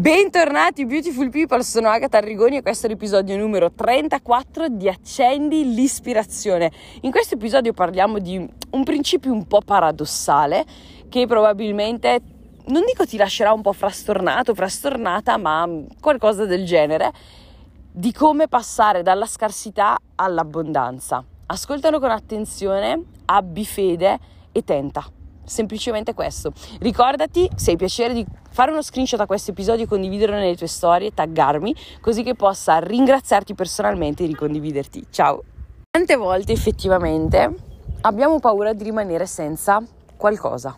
Bentornati Beautiful People, sono Agatha Arrigoni e questo è l'episodio numero 34 di Accendi l'ispirazione. In questo episodio parliamo di un principio un po' paradossale che probabilmente, non dico ti lascerà un po' frastornato, frastornata, ma qualcosa del genere, di come passare dalla scarsità all'abbondanza. Ascoltalo con attenzione, abbi fede e tenta semplicemente questo. Ricordati, se hai piacere, di fare uno screenshot a questo episodio, condividerlo nelle tue storie, taggarmi, così che possa ringraziarti personalmente e ricondividerti. Ciao! Tante volte effettivamente abbiamo paura di rimanere senza qualcosa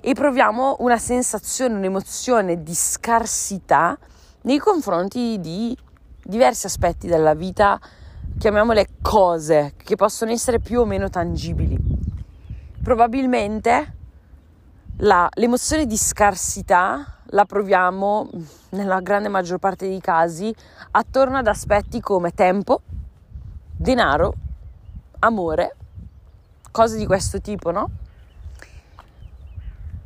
e proviamo una sensazione, un'emozione di scarsità nei confronti di diversi aspetti della vita, chiamiamole cose, che possono essere più o meno tangibili. Probabilmente la, l'emozione di scarsità la proviamo nella grande maggior parte dei casi attorno ad aspetti come tempo, denaro, amore, cose di questo tipo, no?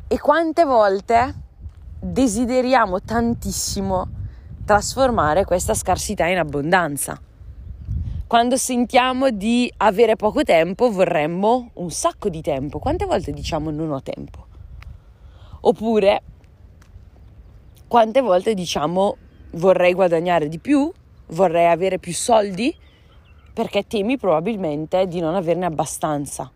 E quante volte desideriamo tantissimo trasformare questa scarsità in abbondanza. Quando sentiamo di avere poco tempo vorremmo un sacco di tempo. Quante volte diciamo non ho tempo? Oppure quante volte diciamo vorrei guadagnare di più, vorrei avere più soldi, perché temi probabilmente di non averne abbastanza.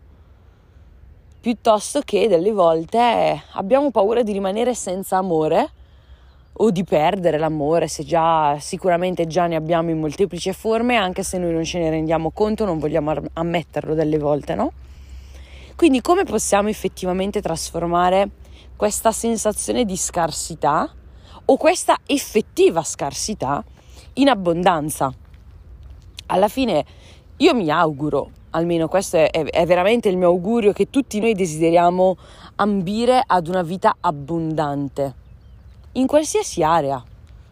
Piuttosto che delle volte abbiamo paura di rimanere senza amore o di perdere l'amore, se già sicuramente già ne abbiamo in molteplici forme, anche se noi non ce ne rendiamo conto, non vogliamo ammetterlo delle volte, no? Quindi come possiamo effettivamente trasformare questa sensazione di scarsità o questa effettiva scarsità in abbondanza. Alla fine io mi auguro, almeno questo è, è, veramente il mio augurio, che tutti noi desideriamo ambire ad una vita abbondante, in qualsiasi area,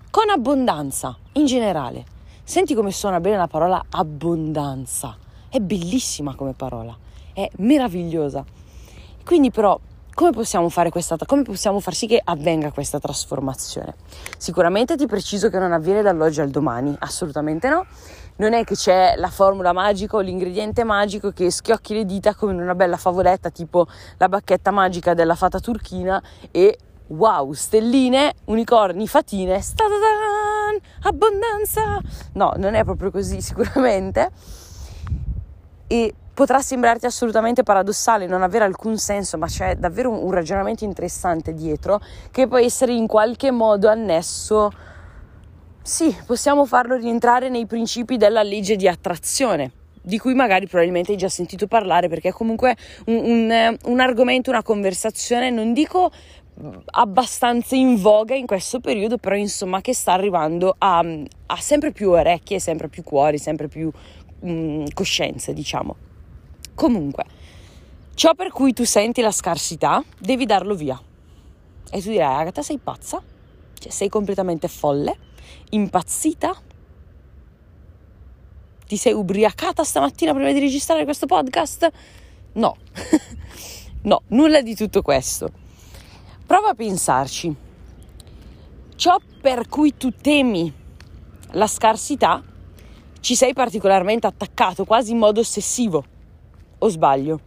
con abbondanza, in generale. Senti come suona bene la parola abbondanza, è bellissima come parola, è meravigliosa. Quindi però come possiamo fare questa, come possiamo far sì che avvenga questa trasformazione? Sicuramente ti preciso che non avviene dall'oggi al domani, assolutamente no. Non è che c'è la formula magica o l'ingrediente magico che schiocchi le dita come in una bella favoletta tipo la bacchetta magica della fata turchina e wow, stelline, unicorni, fatine, stadadan, abbondanza. No, non è proprio così sicuramente. E potrà sembrarti assolutamente paradossale, non avere alcun senso, ma c'è davvero un, ragionamento interessante dietro che può essere in qualche modo annesso. Sì, possiamo farlo rientrare nei principi della legge di attrazione, di cui magari probabilmente hai già sentito parlare perché è comunque un, un, un argomento, una conversazione, non dico abbastanza in voga in questo periodo, però insomma che sta arrivando a, a sempre più orecchie, sempre più cuori, sempre più mh, coscienze, diciamo. Comunque, ciò per cui tu senti la scarsità, devi darlo via. E tu dirai, Agatha, sei pazza? Cioè, sei completamente folle? Impazzita? Ti sei ubriacata stamattina prima di registrare questo podcast? No, no, nulla di tutto questo. Prova a pensarci. Ciò per cui tu temi la scarsità, ci sei particolarmente attaccato, quasi in modo ossessivo o sbaglio?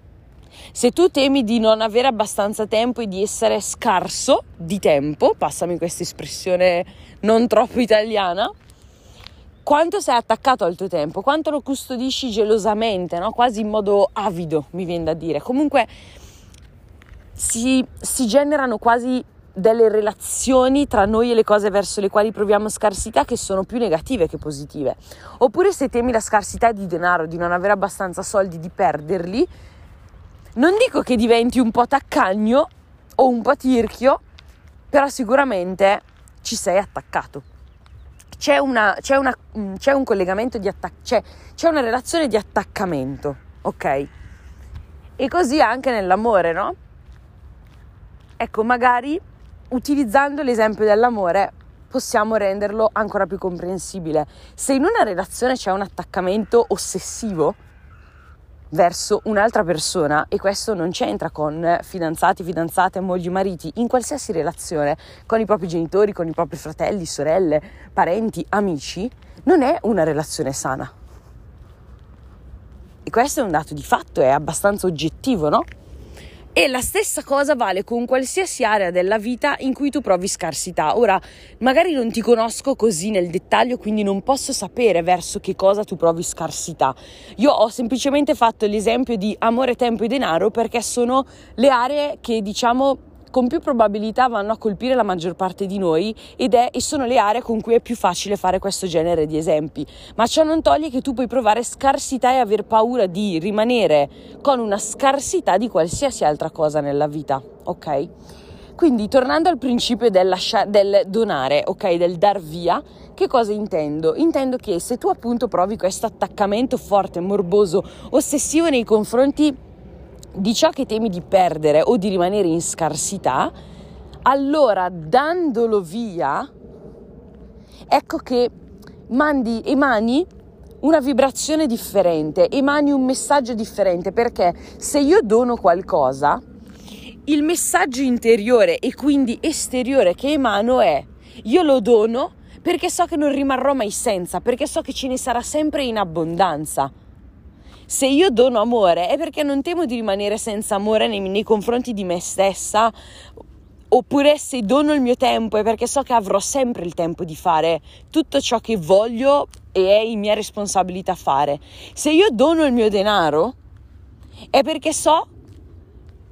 Se tu temi di non avere abbastanza tempo e di essere scarso di tempo, passami questa espressione non troppo italiana, quanto sei attaccato al tuo tempo, quanto lo custodisci gelosamente, no? quasi in modo avido, mi viene da dire. Comunque si, si generano quasi delle relazioni tra noi e le cose verso le quali proviamo scarsità che sono più negative che positive. Oppure se temi la scarsità di denaro, di non avere abbastanza soldi, di perderli, non dico che diventi un po' taccagno o un po' tirchio, però sicuramente ci sei attaccato. C'è, una, c'è, una, mm, c'è un collegamento di attaccamento, c'è, c'è una relazione di attaccamento, ok? E così anche nell'amore, no? Ecco, magari utilizzando l'esempio dell'amore possiamo renderlo ancora più comprensibile. Se in una relazione c'è un attaccamento ossessivo, verso un'altra persona e questo non c'entra con fidanzati, fidanzate, mogli, mariti, in qualsiasi relazione con i propri genitori, con i propri fratelli, sorelle, parenti, amici, non è una relazione sana. E questo è un dato di fatto, è abbastanza oggettivo, no? E la stessa cosa vale con qualsiasi area della vita in cui tu provi scarsità. Ora, magari non ti conosco così nel dettaglio, quindi non posso sapere verso che cosa tu provi scarsità. Io ho semplicemente fatto l'esempio di amore, tempo e denaro perché sono le aree che diciamo con più probabilità vanno a colpire la maggior parte di noi ed è, e sono le aree con cui è più facile fare questo genere di esempi. Ma ciò non toglie che tu puoi provare scarsità e aver paura di rimanere con una scarsità di qualsiasi altra cosa nella vita, ok? Quindi tornando al principio del, lascia- del donare, ok, del dar via, che cosa intendo? Intendo che se tu appunto provi questo attaccamento forte, morboso, ossessivo nei confronti di ciò che temi di perdere o di rimanere in scarsità, allora dandolo via, ecco che mandi, emani una vibrazione differente, emani un messaggio differente, perché se io dono qualcosa, il messaggio interiore e quindi esteriore che emano è io lo dono perché so che non rimarrò mai senza, perché so che ce ne sarà sempre in abbondanza se io dono amore è perché non temo di rimanere senza amore nei, nei confronti di me stessa oppure se dono il mio tempo è perché so che avrò sempre il tempo di fare tutto ciò che voglio e è in mia responsabilità fare. Se io dono il mio denaro è perché so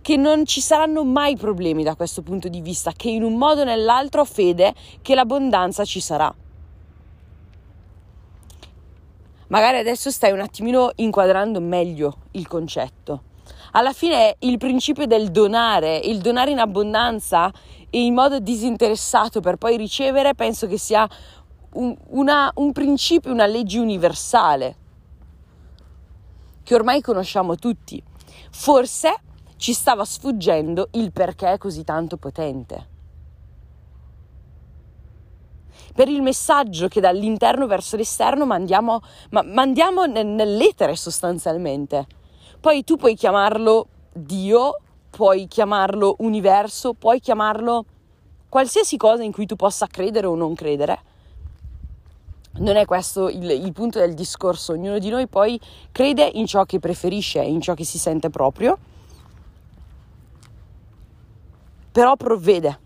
che non ci saranno mai problemi da questo punto di vista, che in un modo o nell'altro ho fede che l'abbondanza ci sarà. Magari adesso stai un attimino inquadrando meglio il concetto. Alla fine il principio del donare, il donare in abbondanza e in modo disinteressato per poi ricevere, penso che sia un, una, un principio, una legge universale che ormai conosciamo tutti. Forse ci stava sfuggendo il perché è così tanto potente per il messaggio che dall'interno verso l'esterno mandiamo, ma mandiamo nell'etere sostanzialmente. Poi tu puoi chiamarlo Dio, puoi chiamarlo universo, puoi chiamarlo qualsiasi cosa in cui tu possa credere o non credere. Non è questo il, il, punto del discorso, ognuno di noi poi crede in ciò che preferisce, in ciò che si sente proprio, però provvede.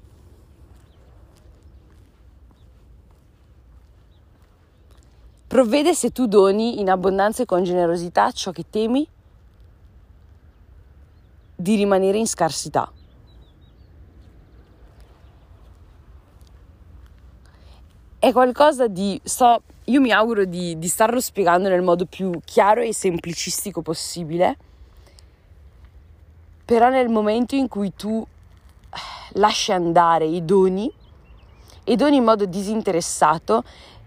Provvede se tu doni in abbondanza e con generosità ciò che temi di rimanere in scarsità. È qualcosa di... So, io mi auguro di, di starlo spiegando nel modo più chiaro e semplicistico possibile, però nel momento in cui tu lasci andare i doni e doni in modo disinteressato,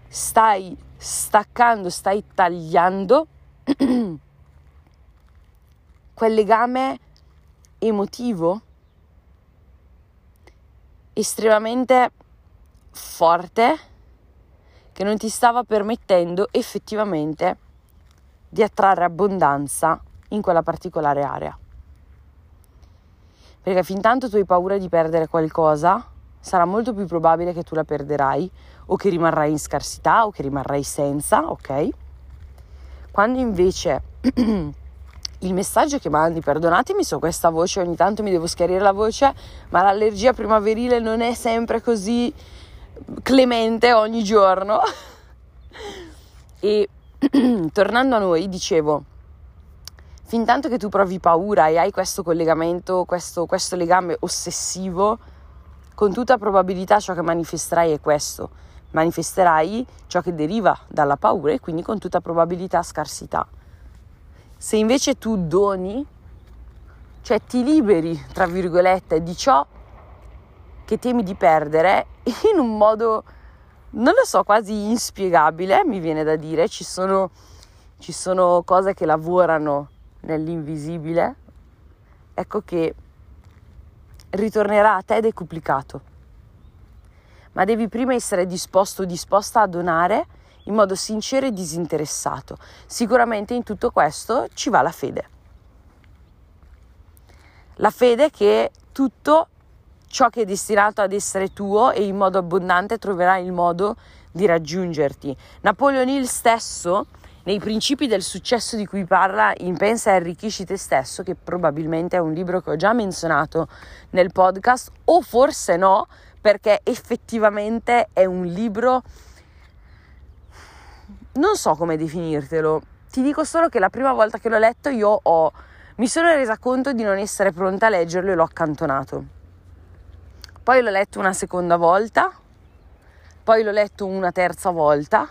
stai staccando, stai tagliando quel legame emotivo estremamente forte che non ti stava permettendo effettivamente di attrarre abbondanza in quella particolare area. Perché fin tanto tu hai paura di perdere qualcosa, sarà molto più probabile che tu la perderai o che rimarrai in scarsità o che rimarrai senza, ok? Quando invece il messaggio che mandi, perdonatemi ho questa voce, ogni tanto mi devo schiarire la voce, ma l'allergia primaverile non è sempre così clemente ogni giorno. e tornando a noi, dicevo, fin tanto che tu provi paura e hai questo collegamento, questo, questo legame ossessivo, con tutta probabilità ciò che manifesterai è questo. Manifesterai ciò che deriva dalla paura e quindi con tutta probabilità scarsità. Se invece tu doni, cioè ti liberi, tra virgolette, di ciò che temi di perdere in un modo, non lo so, quasi inspiegabile, mi viene da dire, ci sono, ci sono cose che lavorano nell'invisibile, ecco che ritornerà a te decuplicato. Ma devi prima essere disposto o disposta a donare in modo sincero e disinteressato. Sicuramente in tutto questo ci va la fede. La fede che tutto ciò che è destinato ad essere tuo e in modo abbondante troverà il modo di raggiungerti. Napoleon Hill stesso nei principi del successo di cui parla in Pensa e arricchisci te stesso, che probabilmente è un libro che ho già menzionato nel podcast, o forse no, perché effettivamente è un libro, non so come definirtelo, ti dico solo che la prima volta che l'ho letto io ho, mi sono resa conto di non essere pronta a leggerlo e l'ho accantonato. Poi l'ho letto una seconda volta, poi l'ho letto una terza volta,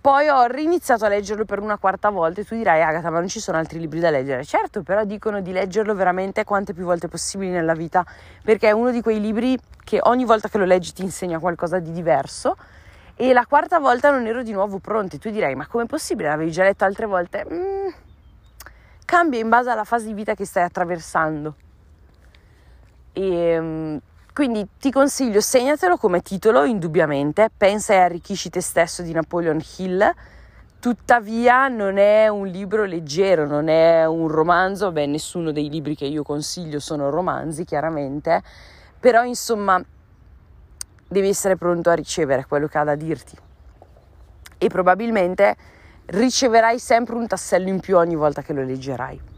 poi ho riniziato a leggerlo per una quarta volta e tu dirai Agatha ma non ci sono altri libri da leggere. Certo però dicono di leggerlo veramente quante più volte possibili nella vita perché è uno di quei libri che ogni volta che lo leggi ti insegna qualcosa di diverso. E la quarta volta non ero di nuovo pronta e tu direi ma com'è possibile? L'avevi già letto altre volte? Mm, cambia in base alla fase di vita che stai attraversando. E mm, quindi ti consiglio, segnatelo come titolo, indubbiamente, pensa e arricchisci te stesso di Napoleon Hill. Tuttavia non è un libro leggero, non è un romanzo, beh nessuno dei libri che io consiglio sono romanzi chiaramente, però insomma devi essere pronto a ricevere quello che ha da dirti. E probabilmente riceverai sempre un tassello in più ogni volta che lo leggerai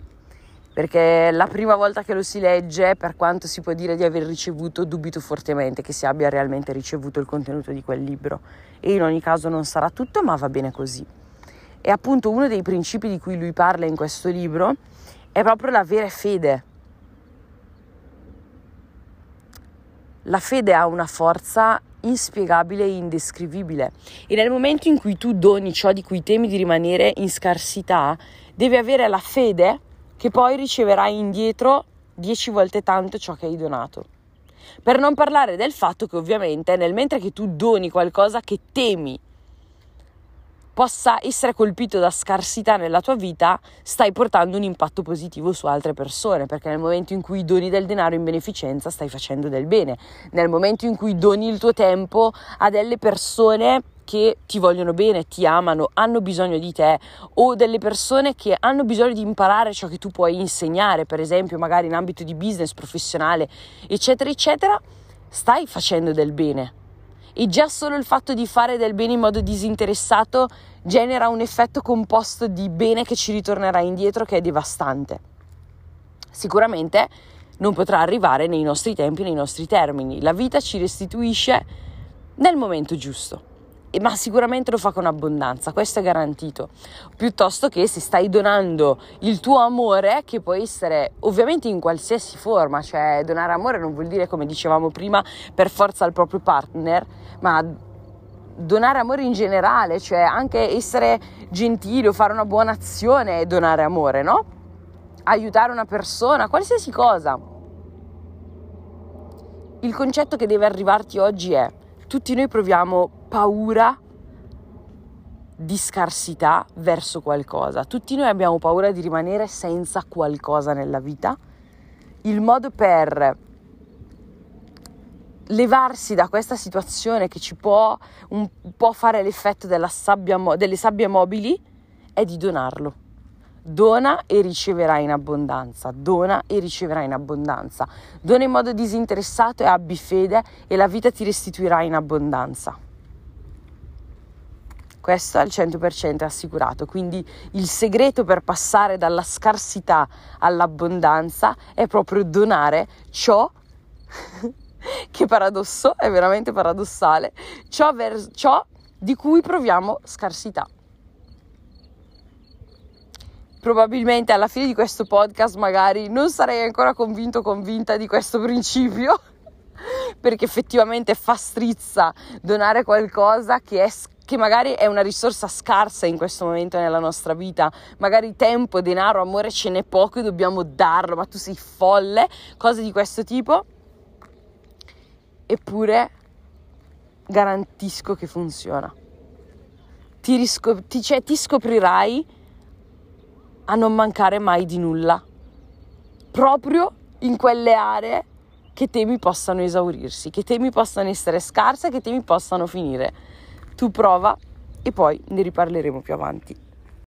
perché la prima volta che lo si legge, per quanto si può dire di aver ricevuto, dubito fortemente che si abbia realmente ricevuto il contenuto di quel libro e in ogni caso non sarà tutto, ma va bene così. E appunto uno dei principi di cui lui parla in questo libro è proprio l'avere fede. La fede ha una forza inspiegabile e indescrivibile e nel momento in cui tu doni ciò di cui temi di rimanere in scarsità, devi avere la fede che poi riceverai indietro dieci volte tanto ciò che hai donato. Per non parlare del fatto che ovviamente nel mentre che tu doni qualcosa che temi possa essere colpito da scarsità nella tua vita, stai portando un impatto positivo su altre persone, perché nel momento in cui doni del denaro in beneficenza stai facendo del bene, nel momento in cui doni il tuo tempo a delle persone che ti vogliono bene, ti amano, hanno bisogno di te o delle persone che hanno bisogno di imparare ciò che tu puoi insegnare, per esempio magari in ambito di business professionale, eccetera, eccetera, stai facendo del bene. E già solo il fatto di fare del bene in modo disinteressato genera un effetto composto di bene che ci ritornerà indietro che è devastante. Sicuramente non potrà arrivare nei nostri tempi, nei nostri termini. La vita ci restituisce nel momento giusto ma sicuramente lo fa con abbondanza, questo è garantito. Piuttosto che se stai donando il tuo amore, che può essere ovviamente in qualsiasi forma, cioè donare amore non vuol dire, come dicevamo prima, per forza al proprio partner, ma donare amore in generale, cioè anche essere gentili o fare una buona azione è donare amore, no? Aiutare una persona, qualsiasi cosa. Il concetto che deve arrivarti oggi è tutti noi proviamo paura di scarsità verso qualcosa. Tutti noi abbiamo paura di rimanere senza qualcosa nella vita. Il modo per levarsi da questa situazione che ci può un po' fare l'effetto sabbia, delle sabbie mobili è di donarlo. Dona e riceverai in abbondanza, dona e riceverai in abbondanza. Dona in modo disinteressato e abbi fede e la vita ti restituirà in abbondanza. Questo al 100% è assicurato, quindi il segreto per passare dalla scarsità all'abbondanza è proprio donare ciò che paradosso, è veramente paradossale, ciò, ver- ciò di cui proviamo scarsità. Probabilmente alla fine di questo podcast magari non sarei ancora convinto o convinta di questo principio perché effettivamente fa strizza donare qualcosa che, è, che magari è una risorsa scarsa in questo momento nella nostra vita, magari tempo, denaro, amore ce n'è poco e dobbiamo darlo, ma tu sei folle, cose di questo tipo. Eppure garantisco che funziona. Ti, riscop- ti, cioè, ti scoprirai a non mancare mai di nulla, proprio in quelle aree che temi possano esaurirsi, che temi possano essere scarse, che temi possano finire. Tu prova e poi ne riparleremo più avanti.